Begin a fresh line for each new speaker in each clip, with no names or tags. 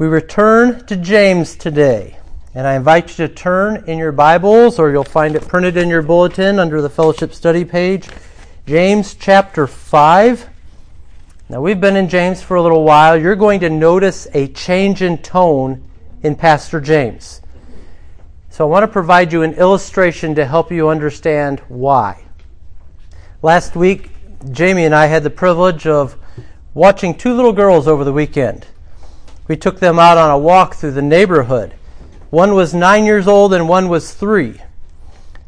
We return to James today, and I invite you to turn in your Bibles, or you'll find it printed in your bulletin under the fellowship study page. James chapter 5. Now, we've been in James for a little while. You're going to notice a change in tone in Pastor James. So, I want to provide you an illustration to help you understand why. Last week, Jamie and I had the privilege of watching two little girls over the weekend. We took them out on a walk through the neighborhood. One was nine years old and one was three.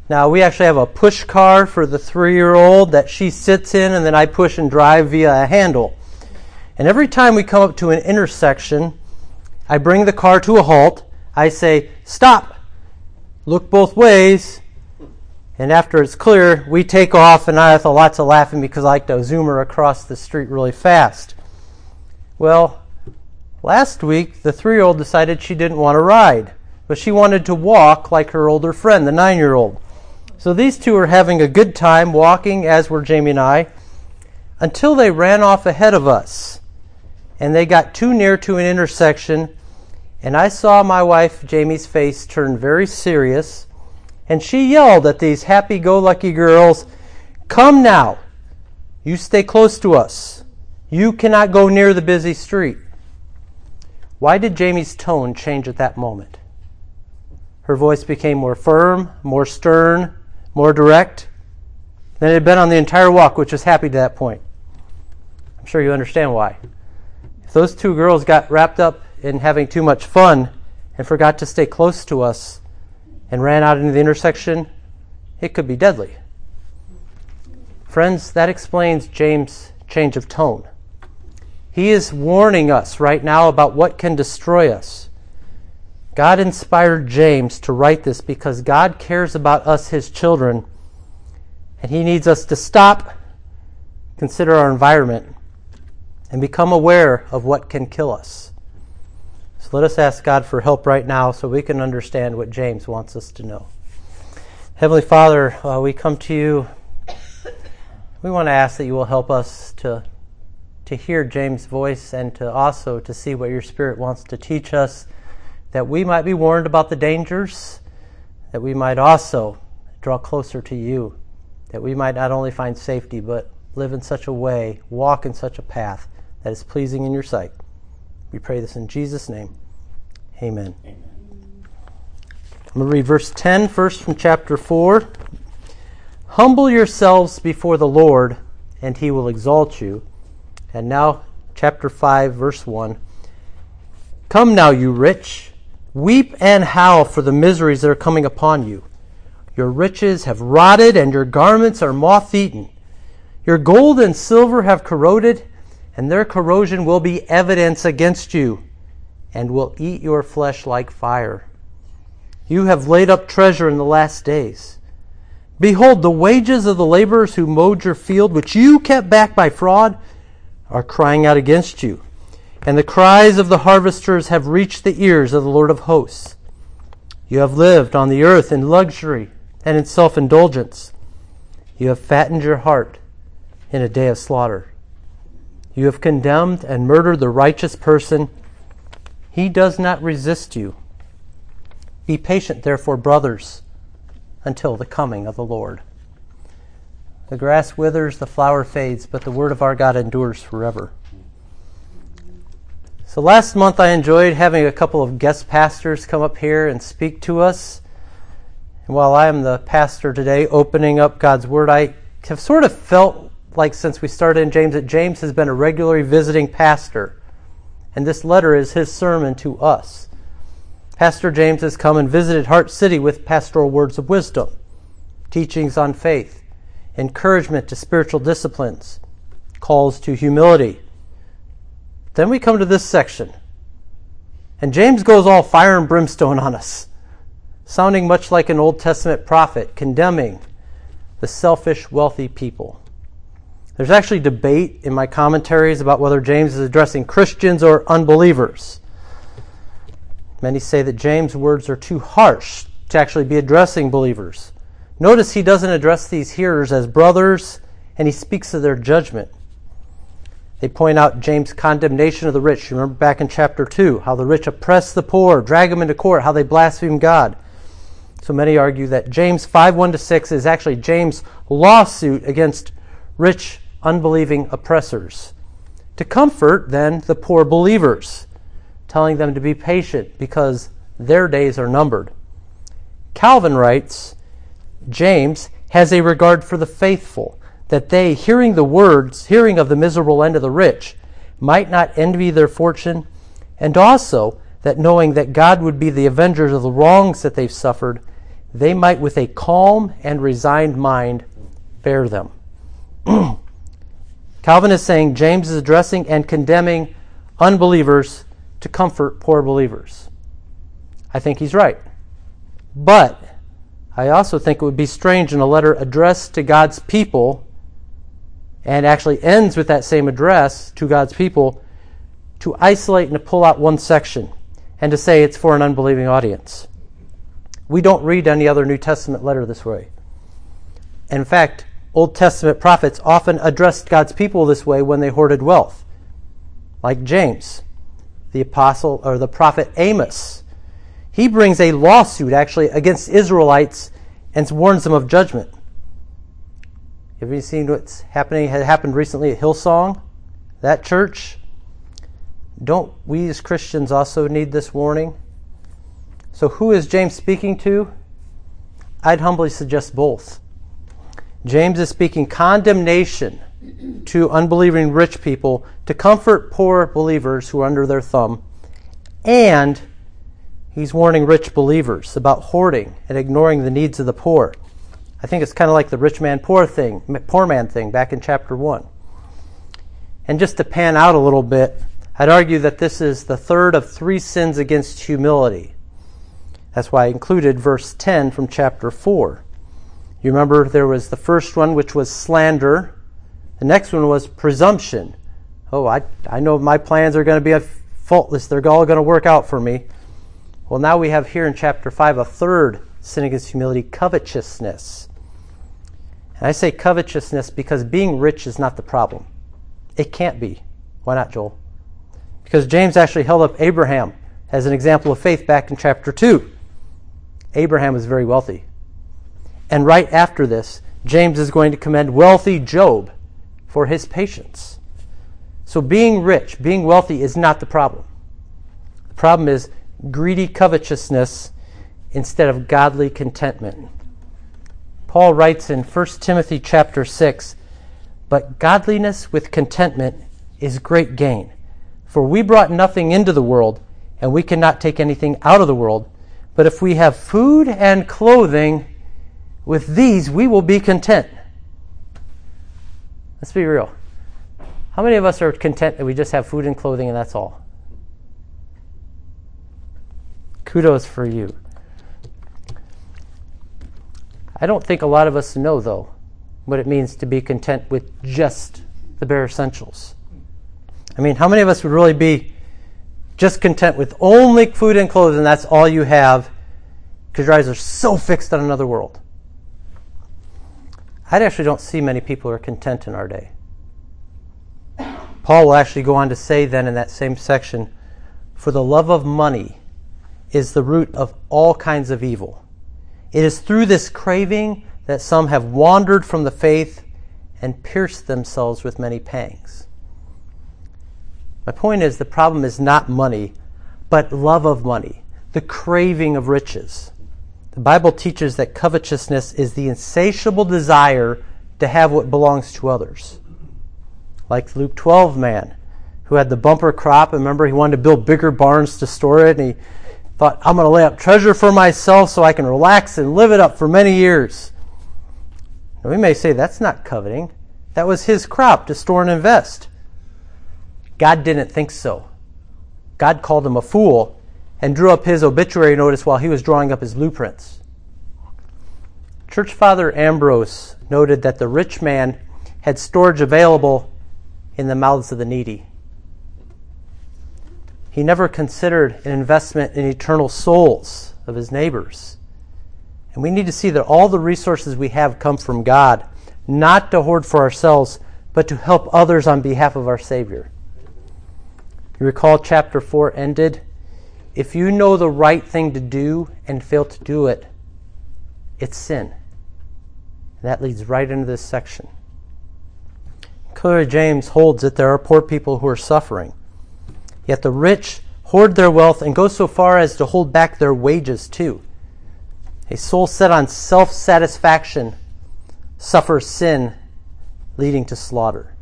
Now, we actually have a push car for the three year old that she sits in, and then I push and drive via a handle. And every time we come up to an intersection, I bring the car to a halt. I say, Stop! Look both ways. And after it's clear, we take off, and I have lots of laughing because I like to zoom her across the street really fast. Well, Last week, the three year old decided she didn't want to ride, but she wanted to walk like her older friend, the nine year old. So these two were having a good time walking, as were Jamie and I, until they ran off ahead of us. And they got too near to an intersection, and I saw my wife, Jamie's face turn very serious, and she yelled at these happy go lucky girls, Come now! You stay close to us. You cannot go near the busy street. Why did Jamie's tone change at that moment? Her voice became more firm, more stern, more direct than it had been on the entire walk, which was happy to that point. I'm sure you understand why. If those two girls got wrapped up in having too much fun and forgot to stay close to us and ran out into the intersection, it could be deadly. Friends, that explains James' change of tone. He is warning us right now about what can destroy us. God inspired James to write this because God cares about us, his children, and he needs us to stop, consider our environment, and become aware of what can kill us. So let us ask God for help right now so we can understand what James wants us to know. Heavenly Father, uh, we come to you. We want to ask that you will help us to to hear James' voice and to also to see what your Spirit wants to teach us, that we might be warned about the dangers, that we might also draw closer to you, that we might not only find safety, but live in such a way, walk in such a path that is pleasing in your sight. We pray this in Jesus' name. Amen. Amen. I'm going to read verse 10 first from chapter 4. Humble yourselves before the Lord, and he will exalt you. And now, chapter 5, verse 1. Come now, you rich, weep and howl for the miseries that are coming upon you. Your riches have rotted, and your garments are moth eaten. Your gold and silver have corroded, and their corrosion will be evidence against you, and will eat your flesh like fire. You have laid up treasure in the last days. Behold, the wages of the laborers who mowed your field, which you kept back by fraud, are crying out against you. And the cries of the harvesters have reached the ears of the Lord of hosts. You have lived on the earth in luxury and in self indulgence. You have fattened your heart in a day of slaughter. You have condemned and murdered the righteous person. He does not resist you. Be patient, therefore, brothers, until the coming of the Lord. The grass withers, the flower fades, but the word of our God endures forever. So last month I enjoyed having a couple of guest pastors come up here and speak to us. And while I am the pastor today opening up God's Word, I have sort of felt like since we started in James that James has been a regularly visiting pastor. And this letter is his sermon to us. Pastor James has come and visited Heart City with pastoral words of wisdom, teachings on faith, encouragement to spiritual disciplines, calls to humility. Then we come to this section. And James goes all fire and brimstone on us, sounding much like an Old Testament prophet condemning the selfish, wealthy people. There's actually debate in my commentaries about whether James is addressing Christians or unbelievers. Many say that James' words are too harsh to actually be addressing believers. Notice he doesn't address these hearers as brothers, and he speaks of their judgment. They point out James' condemnation of the rich. You remember back in chapter 2 how the rich oppress the poor, drag them into court, how they blaspheme God. So many argue that James 5 1 to 6 is actually James' lawsuit against rich, unbelieving oppressors. To comfort, then, the poor believers, telling them to be patient because their days are numbered. Calvin writes James has a regard for the faithful that they, hearing the words, hearing of the miserable end of the rich, might not envy their fortune, and also that knowing that God would be the avengers of the wrongs that they've suffered, they might with a calm and resigned mind bear them. Calvin is saying James is addressing and condemning unbelievers to comfort poor believers. I think he's right. But I also think it would be strange in a letter addressed to God's people and actually ends with that same address to God's people to isolate and to pull out one section and to say it's for an unbelieving audience. We don't read any other New Testament letter this way. In fact, Old Testament prophets often addressed God's people this way when they hoarded wealth, like James, the apostle or the prophet Amos. He brings a lawsuit actually against Israelites and warns them of judgment. Have you seen what's happening? Had happened recently at Hillsong, that church. Don't we as Christians also need this warning? So, who is James speaking to? I'd humbly suggest both. James is speaking condemnation to unbelieving rich people to comfort poor believers who are under their thumb, and he's warning rich believers about hoarding and ignoring the needs of the poor. I think it's kind of like the rich man poor thing, poor man thing back in chapter 1. And just to pan out a little bit, I'd argue that this is the third of three sins against humility. That's why I included verse 10 from chapter 4. You remember there was the first one, which was slander. The next one was presumption. Oh, I, I know my plans are going to be faultless. They're all going to work out for me. Well, now we have here in chapter 5 a third sin against humility covetousness. And I say covetousness because being rich is not the problem. It can't be. Why not, Joel? Because James actually held up Abraham as an example of faith back in chapter 2. Abraham was very wealthy. And right after this, James is going to commend wealthy Job for his patience. So being rich, being wealthy is not the problem. The problem is greedy covetousness instead of godly contentment. Paul writes in 1 Timothy chapter 6, But godliness with contentment is great gain. For we brought nothing into the world, and we cannot take anything out of the world. But if we have food and clothing, with these we will be content. Let's be real. How many of us are content that we just have food and clothing and that's all? Kudos for you. I don't think a lot of us know, though, what it means to be content with just the bare essentials. I mean, how many of us would really be just content with only food and clothes and that's all you have because your eyes are so fixed on another world? I actually don't see many people who are content in our day. Paul will actually go on to say then in that same section, for the love of money is the root of all kinds of evil. It is through this craving that some have wandered from the faith and pierced themselves with many pangs. My point is the problem is not money, but love of money, the craving of riches. The Bible teaches that covetousness is the insatiable desire to have what belongs to others. Like Luke 12 man who had the bumper crop. And remember, he wanted to build bigger barns to store it, and he thought, I'm going to lay up treasure for myself so I can relax and live it up for many years. We may say that's not coveting. That was his crop to store and invest. God didn't think so. God called him a fool and drew up his obituary notice while he was drawing up his blueprints. Church Father Ambrose noted that the rich man had storage available in the mouths of the needy. He never considered an investment in eternal souls of his neighbors. And we need to see that all the resources we have come from God, not to hoard for ourselves, but to help others on behalf of our Savior. You recall chapter 4 ended? If you know the right thing to do and fail to do it, it's sin. And that leads right into this section. Clearly, James holds that there are poor people who are suffering. Yet the rich hoard their wealth and go so far as to hold back their wages too. A soul set on self satisfaction suffers sin, leading to slaughter.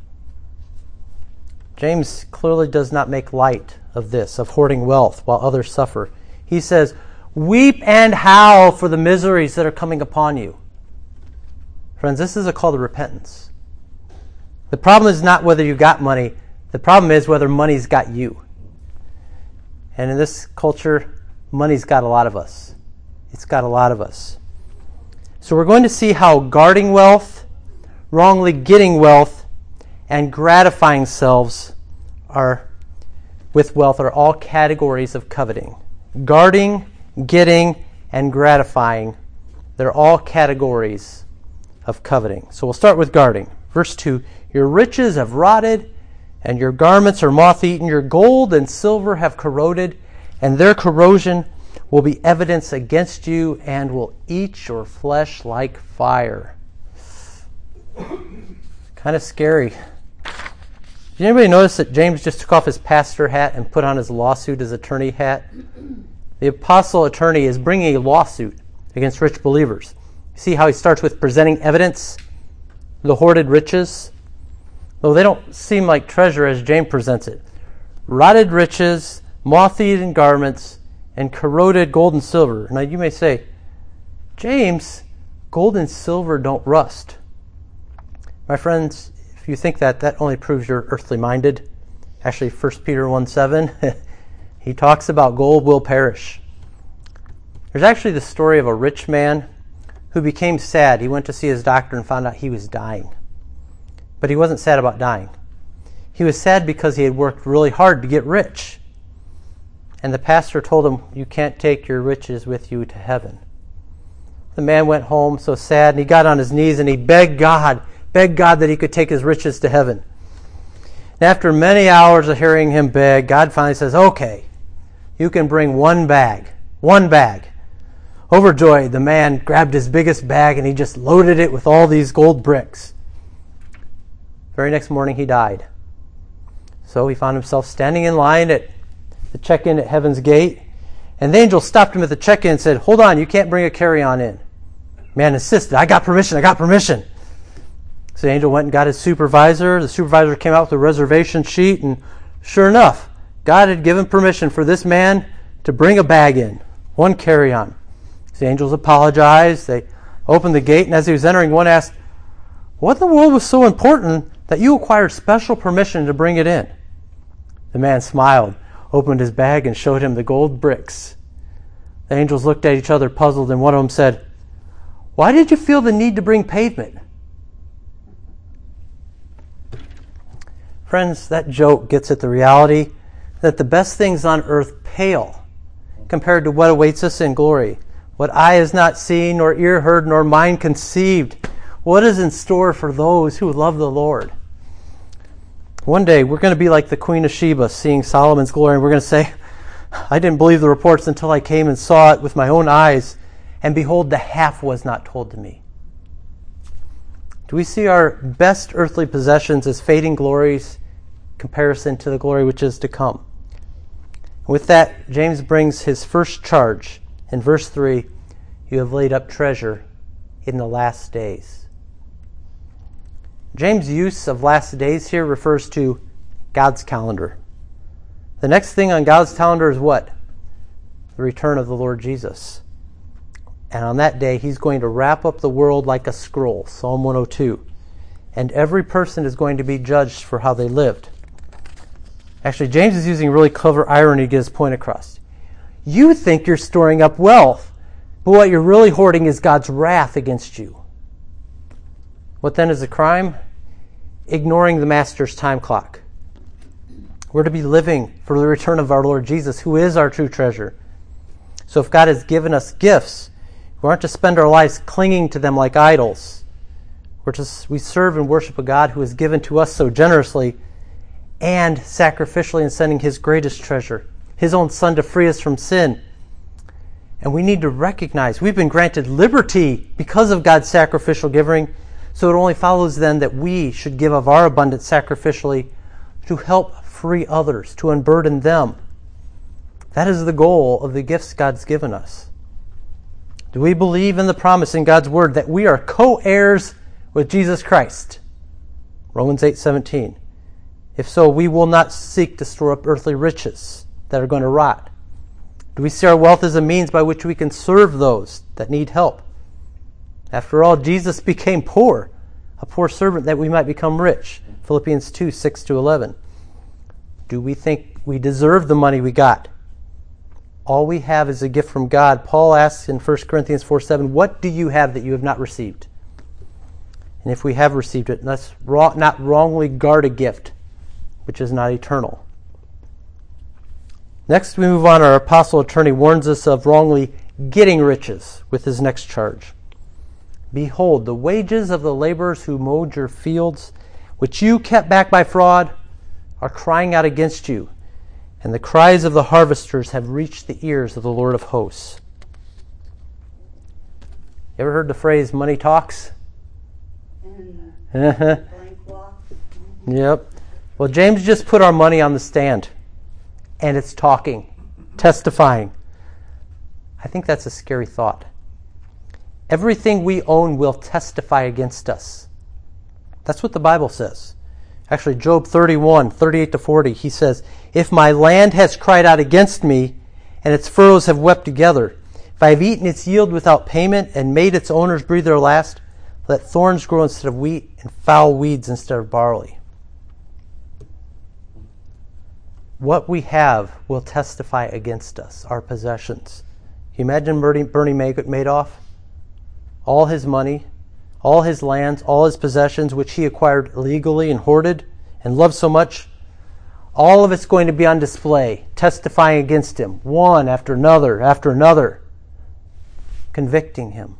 James clearly does not make light of this, of hoarding wealth while others suffer. He says, Weep and howl for the miseries that are coming upon you. Friends, this is a call to repentance. The problem is not whether you got money, the problem is whether money's got you. And in this culture, money's got a lot of us. It's got a lot of us. So we're going to see how guarding wealth, wrongly getting wealth, and gratifying selves are with wealth are all categories of coveting. Guarding, getting, and gratifying, they're all categories of coveting. So we'll start with guarding. Verse 2 Your riches have rotted, and your garments are moth eaten. Your gold and silver have corroded, and their corrosion will be evidence against you and will eat your flesh like fire. kind of scary. Did anybody notice that James just took off his pastor hat and put on his lawsuit, his attorney hat? The apostle attorney is bringing a lawsuit against rich believers. See how he starts with presenting evidence, the hoarded riches? Though they don't seem like treasure as James presents it. Rotted riches, moth eaten garments, and corroded gold and silver. Now you may say, James, gold and silver don't rust. My friends, if you think that, that only proves you're earthly minded. Actually, 1 Peter 1 7, he talks about gold will perish. There's actually the story of a rich man who became sad. He went to see his doctor and found out he was dying. But he wasn't sad about dying. He was sad because he had worked really hard to get rich. And the pastor told him, You can't take your riches with you to heaven. The man went home so sad and he got on his knees and he begged God, begged God that he could take his riches to heaven. And after many hours of hearing him beg, God finally says, Okay, you can bring one bag. One bag. Overjoyed, the man grabbed his biggest bag and he just loaded it with all these gold bricks. Very next morning, he died. So he found himself standing in line at the check in at Heaven's Gate. And the angel stopped him at the check in and said, Hold on, you can't bring a carry on in. Man insisted, I got permission, I got permission. So the angel went and got his supervisor. The supervisor came out with a reservation sheet, and sure enough, God had given permission for this man to bring a bag in, one carry on. The angels apologized. They opened the gate, and as he was entering, one asked, What in the world was so important that you acquired special permission to bring it in? The man smiled opened his bag and showed him the gold bricks. The angels looked at each other puzzled, and one of them said, Why did you feel the need to bring pavement? Friends, that joke gets at the reality that the best things on earth pale compared to what awaits us in glory. What eye has not seen, nor ear heard, nor mind conceived. What is in store for those who love the Lord? One day we're going to be like the Queen of Sheba seeing Solomon's glory, and we're going to say, I didn't believe the reports until I came and saw it with my own eyes, and behold, the half was not told to me. Do we see our best earthly possessions as fading glories comparison to the glory which is to come? With that, James brings his first charge in verse 3 You have laid up treasure in the last days. James' use of last days here refers to God's calendar. The next thing on God's calendar is what? The return of the Lord Jesus. And on that day, he's going to wrap up the world like a scroll, Psalm 102. And every person is going to be judged for how they lived. Actually, James is using really clever irony to get his point across. You think you're storing up wealth, but what you're really hoarding is God's wrath against you. What then is the crime? Ignoring the Master's time clock. We're to be living for the return of our Lord Jesus, who is our true treasure. So if God has given us gifts, we aren't to spend our lives clinging to them like idols. We're to, we serve and worship a God who has given to us so generously and sacrificially in sending his greatest treasure, his own Son, to free us from sin. And we need to recognize we've been granted liberty because of God's sacrificial giving. So it only follows then that we should give of our abundance sacrificially to help free others, to unburden them. That is the goal of the gifts God's given us. Do we believe in the promise in God's word that we are co-heirs with Jesus Christ? Romans 8:17. If so, we will not seek to store up earthly riches that are going to rot. Do we see our wealth as a means by which we can serve those that need help? After all, Jesus became poor, a poor servant that we might become rich. Philippians 2 6 to 11. Do we think we deserve the money we got? All we have is a gift from God. Paul asks in 1 Corinthians 4 7, What do you have that you have not received? And if we have received it, let's not wrongly guard a gift which is not eternal. Next, we move on. Our apostle attorney warns us of wrongly getting riches with his next charge. Behold, the wages of the laborers who mowed your fields, which you kept back by fraud, are crying out against you and the cries of the harvesters have reached the ears of the Lord of hosts. You ever heard the phrase money talks? Uh-huh. Yep. Well, James just put our money on the stand and it's talking, testifying. I think that's a scary thought. Everything we own will testify against us. That's what the Bible says. Actually, Job 31, 38 to 40, he says, If my land has cried out against me, and its furrows have wept together, if I have eaten its yield without payment, and made its owners breathe their last, let thorns grow instead of wheat, and foul weeds instead of barley. What we have will testify against us, our possessions. Can you imagine Bernie, Madoff? All his money, all his lands, all his possessions, which he acquired legally and hoarded and loved so much, all of it's going to be on display, testifying against him, one after another after another, convicting him.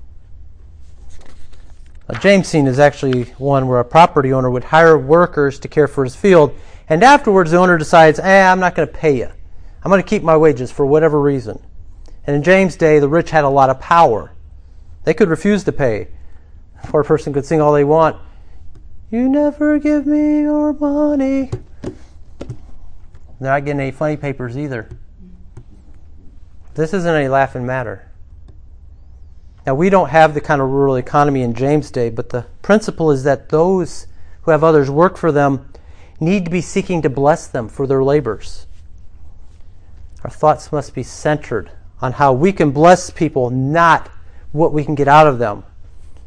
A James scene is actually one where a property owner would hire workers to care for his field, and afterwards the owner decides, eh, I'm not going to pay you. I'm going to keep my wages for whatever reason. And in James' day, the rich had a lot of power. They could refuse to pay. Poor person could sing all they want. You never give me your money. They're not getting any funny papers either. This isn't a laughing matter. Now, we don't have the kind of rural economy in James' day, but the principle is that those who have others work for them need to be seeking to bless them for their labors. Our thoughts must be centered on how we can bless people, not what we can get out of them.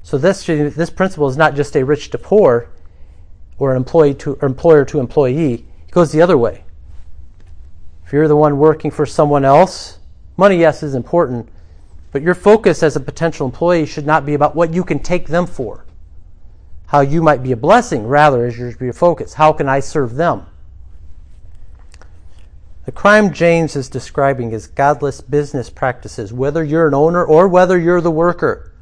So this this principle is not just a rich to poor or an employee to or employer to employee. It goes the other way. If you're the one working for someone else, money yes is important, but your focus as a potential employee should not be about what you can take them for. How you might be a blessing, rather, is your focus. How can I serve them? The crime James is describing is godless business practices, whether you're an owner or whether you're the worker.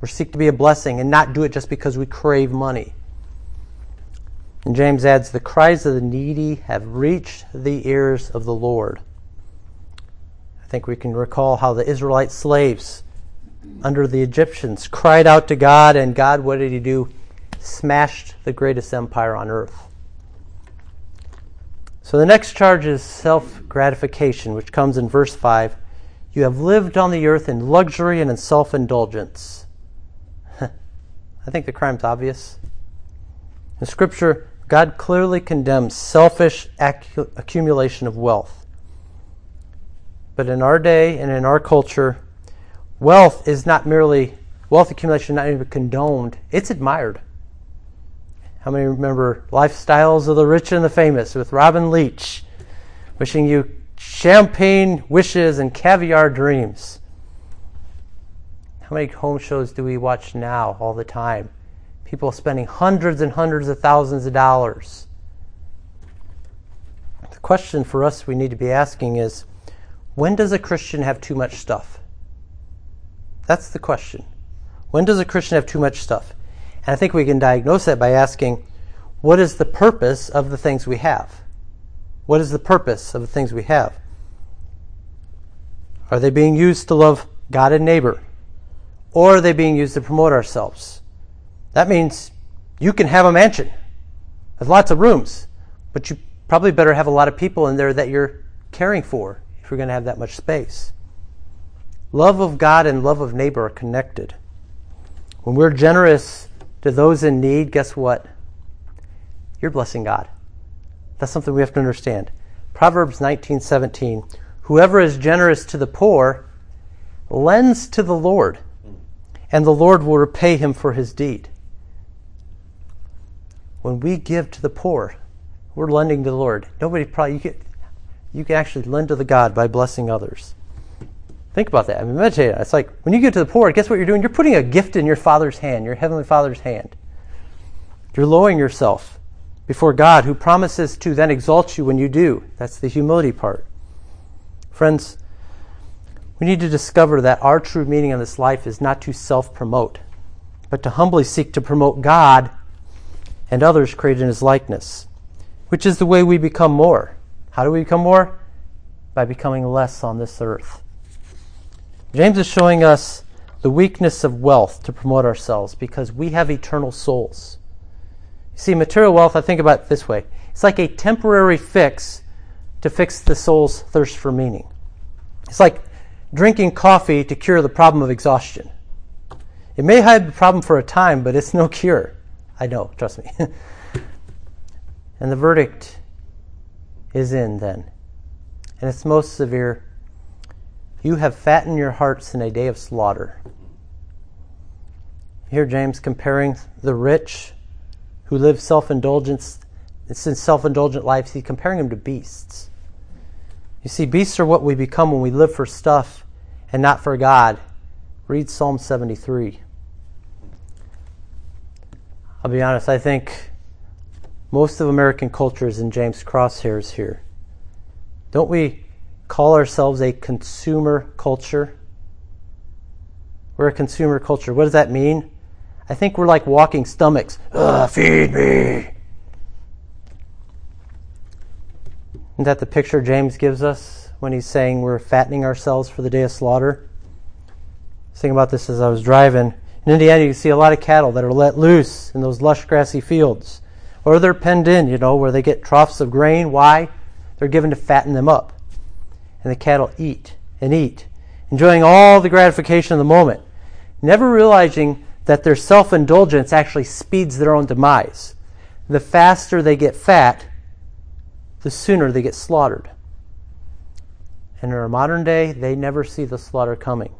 We seek to be a blessing and not do it just because we crave money. And James adds, The cries of the needy have reached the ears of the Lord. I think we can recall how the Israelite slaves under the Egyptians cried out to God, and God, what did He do? Smashed the greatest empire on earth. So the next charge is self gratification, which comes in verse 5. You have lived on the earth in luxury and in self indulgence. I think the crime's obvious. In Scripture, God clearly condemns selfish accu- accumulation of wealth. But in our day and in our culture, wealth is not merely wealth accumulation is not even condoned, it's admired. How many remember Lifestyles of the Rich and the Famous with Robin Leach wishing you champagne wishes and caviar dreams? How many home shows do we watch now all the time? People spending hundreds and hundreds of thousands of dollars. The question for us we need to be asking is when does a Christian have too much stuff? That's the question. When does a Christian have too much stuff? And I think we can diagnose that by asking, what is the purpose of the things we have? What is the purpose of the things we have? Are they being used to love God and neighbor? Or are they being used to promote ourselves? That means you can have a mansion with lots of rooms, but you probably better have a lot of people in there that you're caring for if you're going to have that much space. Love of God and love of neighbor are connected. When we're generous to those in need, guess what? You're blessing God. That's something we have to understand. Proverbs 19:17 Whoever is generous to the poor lends to the Lord, and the Lord will repay him for his deed. When we give to the poor, we're lending to the Lord. Nobody probably you can, you can actually lend to the God by blessing others. Think about that. I mean, meditate. It's like when you give to the poor, guess what you're doing? You're putting a gift in your Father's hand, your heavenly Father's hand. You're lowering yourself before God, who promises to then exalt you when you do. That's the humility part. Friends, we need to discover that our true meaning in this life is not to self promote, but to humbly seek to promote God and others created in His likeness, which is the way we become more. How do we become more? By becoming less on this earth. James is showing us the weakness of wealth to promote ourselves because we have eternal souls. You see, material wealth, I think about it this way it's like a temporary fix to fix the soul's thirst for meaning. It's like drinking coffee to cure the problem of exhaustion. It may hide the problem for a time, but it's no cure. I know, trust me. and the verdict is in then. And it's most severe. You have fattened your hearts in a day of slaughter. Here, James comparing the rich who live self indulgence, in self indulgent lives, he's comparing them to beasts. You see, beasts are what we become when we live for stuff and not for God. Read Psalm 73. I'll be honest, I think most of American culture is in James' crosshairs here. Don't we call ourselves a consumer culture? We're a consumer culture. What does that mean? I think we're like walking stomachs. Ugh, feed me. Isn't that the picture James gives us when he's saying we're fattening ourselves for the day of slaughter? I thinking about this as I was driving. In Indiana, you see a lot of cattle that are let loose in those lush, grassy fields. Or they're penned in, you know, where they get troughs of grain. Why? They're given to fatten them up. And the cattle eat and eat, enjoying all the gratification of the moment, never realizing that their self indulgence actually speeds their own demise. The faster they get fat, the sooner they get slaughtered. And in our modern day, they never see the slaughter coming.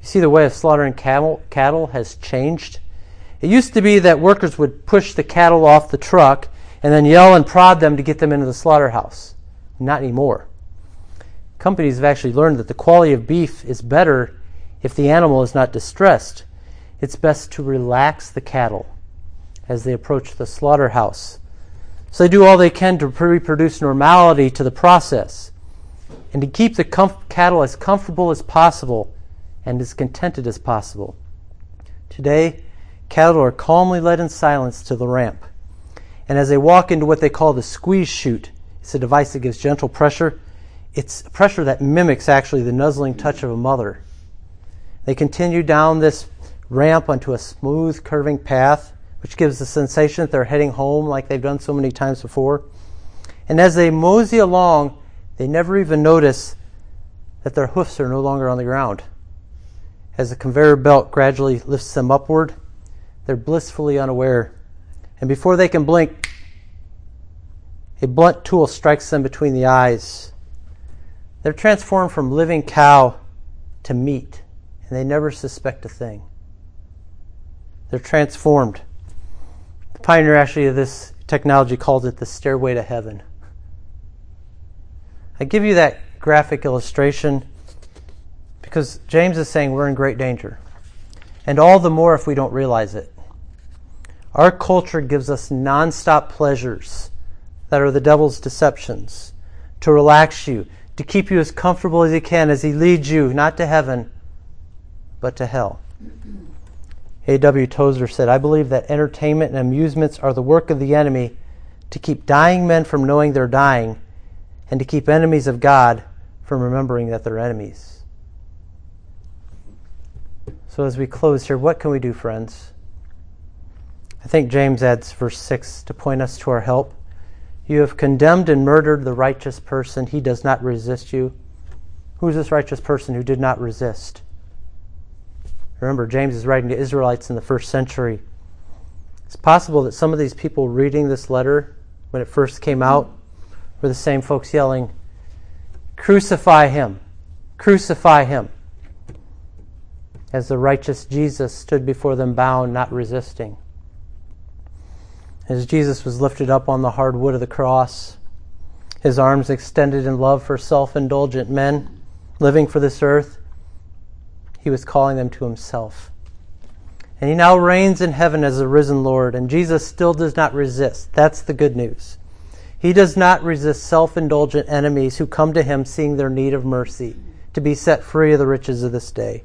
You see, the way of slaughtering cattle, cattle has changed. It used to be that workers would push the cattle off the truck and then yell and prod them to get them into the slaughterhouse. Not anymore. Companies have actually learned that the quality of beef is better if the animal is not distressed. It's best to relax the cattle as they approach the slaughterhouse so they do all they can to reproduce normality to the process and to keep the comf- cattle as comfortable as possible and as contented as possible. Today, cattle are calmly led in silence to the ramp. And as they walk into what they call the squeeze chute, it's a device that gives gentle pressure. It's pressure that mimics actually the nuzzling touch of a mother. They continue down this ramp onto a smooth, curving path which gives the sensation that they're heading home like they've done so many times before. And as they mosey along, they never even notice that their hoofs are no longer on the ground. As the conveyor belt gradually lifts them upward, they're blissfully unaware. And before they can blink, a blunt tool strikes them between the eyes. They're transformed from living cow to meat, and they never suspect a thing. They're transformed. The pioneer actually of this technology calls it the stairway to heaven. I give you that graphic illustration because James is saying we're in great danger. And all the more if we don't realize it. Our culture gives us nonstop pleasures that are the devil's deceptions to relax you, to keep you as comfortable as he can as he leads you not to heaven, but to hell. A.W. Tozer said, I believe that entertainment and amusements are the work of the enemy to keep dying men from knowing they're dying and to keep enemies of God from remembering that they're enemies. So, as we close here, what can we do, friends? I think James adds verse 6 to point us to our help. You have condemned and murdered the righteous person. He does not resist you. Who is this righteous person who did not resist? Remember, James is writing to Israelites in the first century. It's possible that some of these people reading this letter when it first came out were the same folks yelling, Crucify him! Crucify him! As the righteous Jesus stood before them bound, not resisting. As Jesus was lifted up on the hard wood of the cross, his arms extended in love for self indulgent men living for this earth, he was calling them to himself. And he now reigns in heaven as the risen Lord, and Jesus still does not resist. That's the good news. He does not resist self indulgent enemies who come to him seeing their need of mercy to be set free of the riches of this day.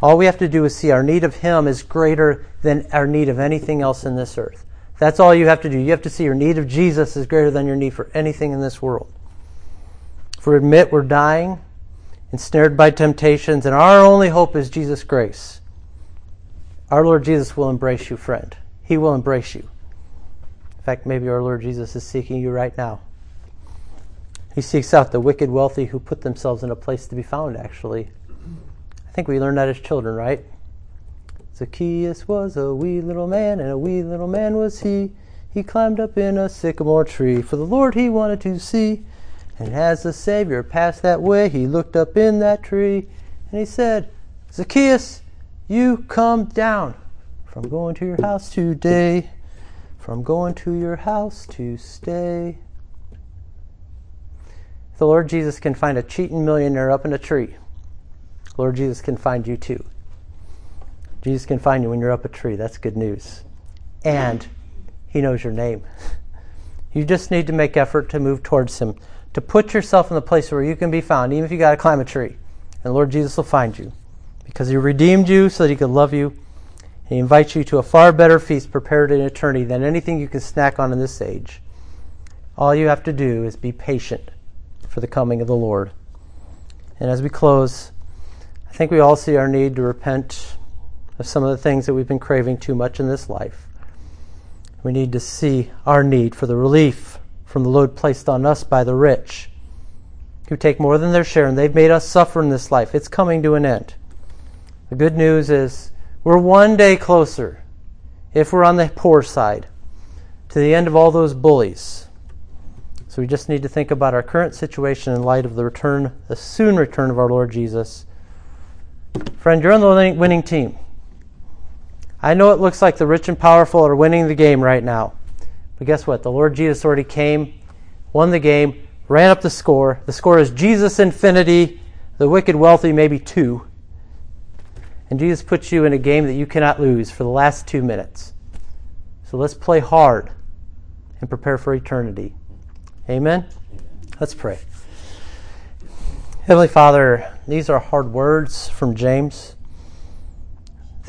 All we have to do is see our need of him is greater than our need of anything else in this earth. That's all you have to do. You have to see your need of Jesus is greater than your need for anything in this world. If we admit we're dying, ensnared by temptations, and our only hope is Jesus' grace, our Lord Jesus will embrace you, friend. He will embrace you. In fact, maybe our Lord Jesus is seeking you right now. He seeks out the wicked wealthy who put themselves in a place to be found, actually. I think we learned that as children, right? Zacchaeus was a wee little man, and a wee little man was he. He climbed up in a sycamore tree, for the Lord he wanted to see. And as the Savior passed that way, he looked up in that tree, and he said, Zacchaeus, you come down from going to your house today from going to your house to stay. The Lord Jesus can find a cheating millionaire up in a tree. Lord Jesus can find you too. Jesus can find you when you're up a tree. That's good news. And He knows your name. You just need to make effort to move towards Him, to put yourself in the place where you can be found, even if you got to climb a tree. And Lord Jesus will find you because He redeemed you so that He could love you he invites you to a far better feast prepared in eternity than anything you can snack on in this age. All you have to do is be patient for the coming of the Lord. And as we close, I think we all see our need to repent of some of the things that we've been craving too much in this life. We need to see our need for the relief from the load placed on us by the rich, who take more than their share, and they've made us suffer in this life. It's coming to an end. The good news is we're one day closer, if we're on the poor side, to the end of all those bullies. So we just need to think about our current situation in light of the return, the soon return of our Lord Jesus. Friend, you're on the winning team. I know it looks like the rich and powerful are winning the game right now. But guess what? The Lord Jesus already came, won the game, ran up the score. The score is Jesus infinity, the wicked wealthy maybe two. And Jesus puts you in a game that you cannot lose for the last two minutes. So let's play hard and prepare for eternity. Amen? Let's pray. Heavenly Father, these are hard words from James.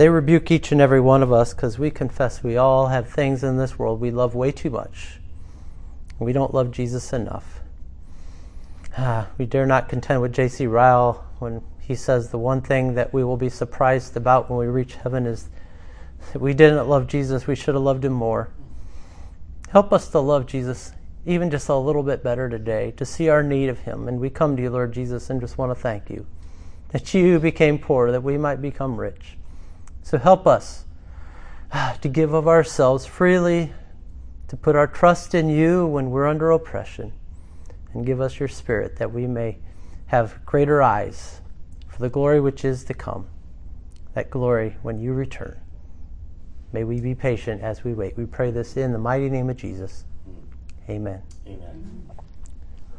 They rebuke each and every one of us because we confess we all have things in this world we love way too much. We don't love Jesus enough. Ah, we dare not contend with J.C. Ryle when he says the one thing that we will be surprised about when we reach heaven is that we didn't love Jesus, we should have loved him more. Help us to love Jesus even just a little bit better today, to see our need of him. And we come to you, Lord Jesus, and just want to thank you that you became poor, that we might become rich. So help us to give of ourselves freely, to put our trust in you when we're under oppression, and give us your spirit that we may have greater eyes for the glory which is to come, that glory when you return. May we be patient as we wait. We pray this in the mighty name of Jesus. Amen. Amen.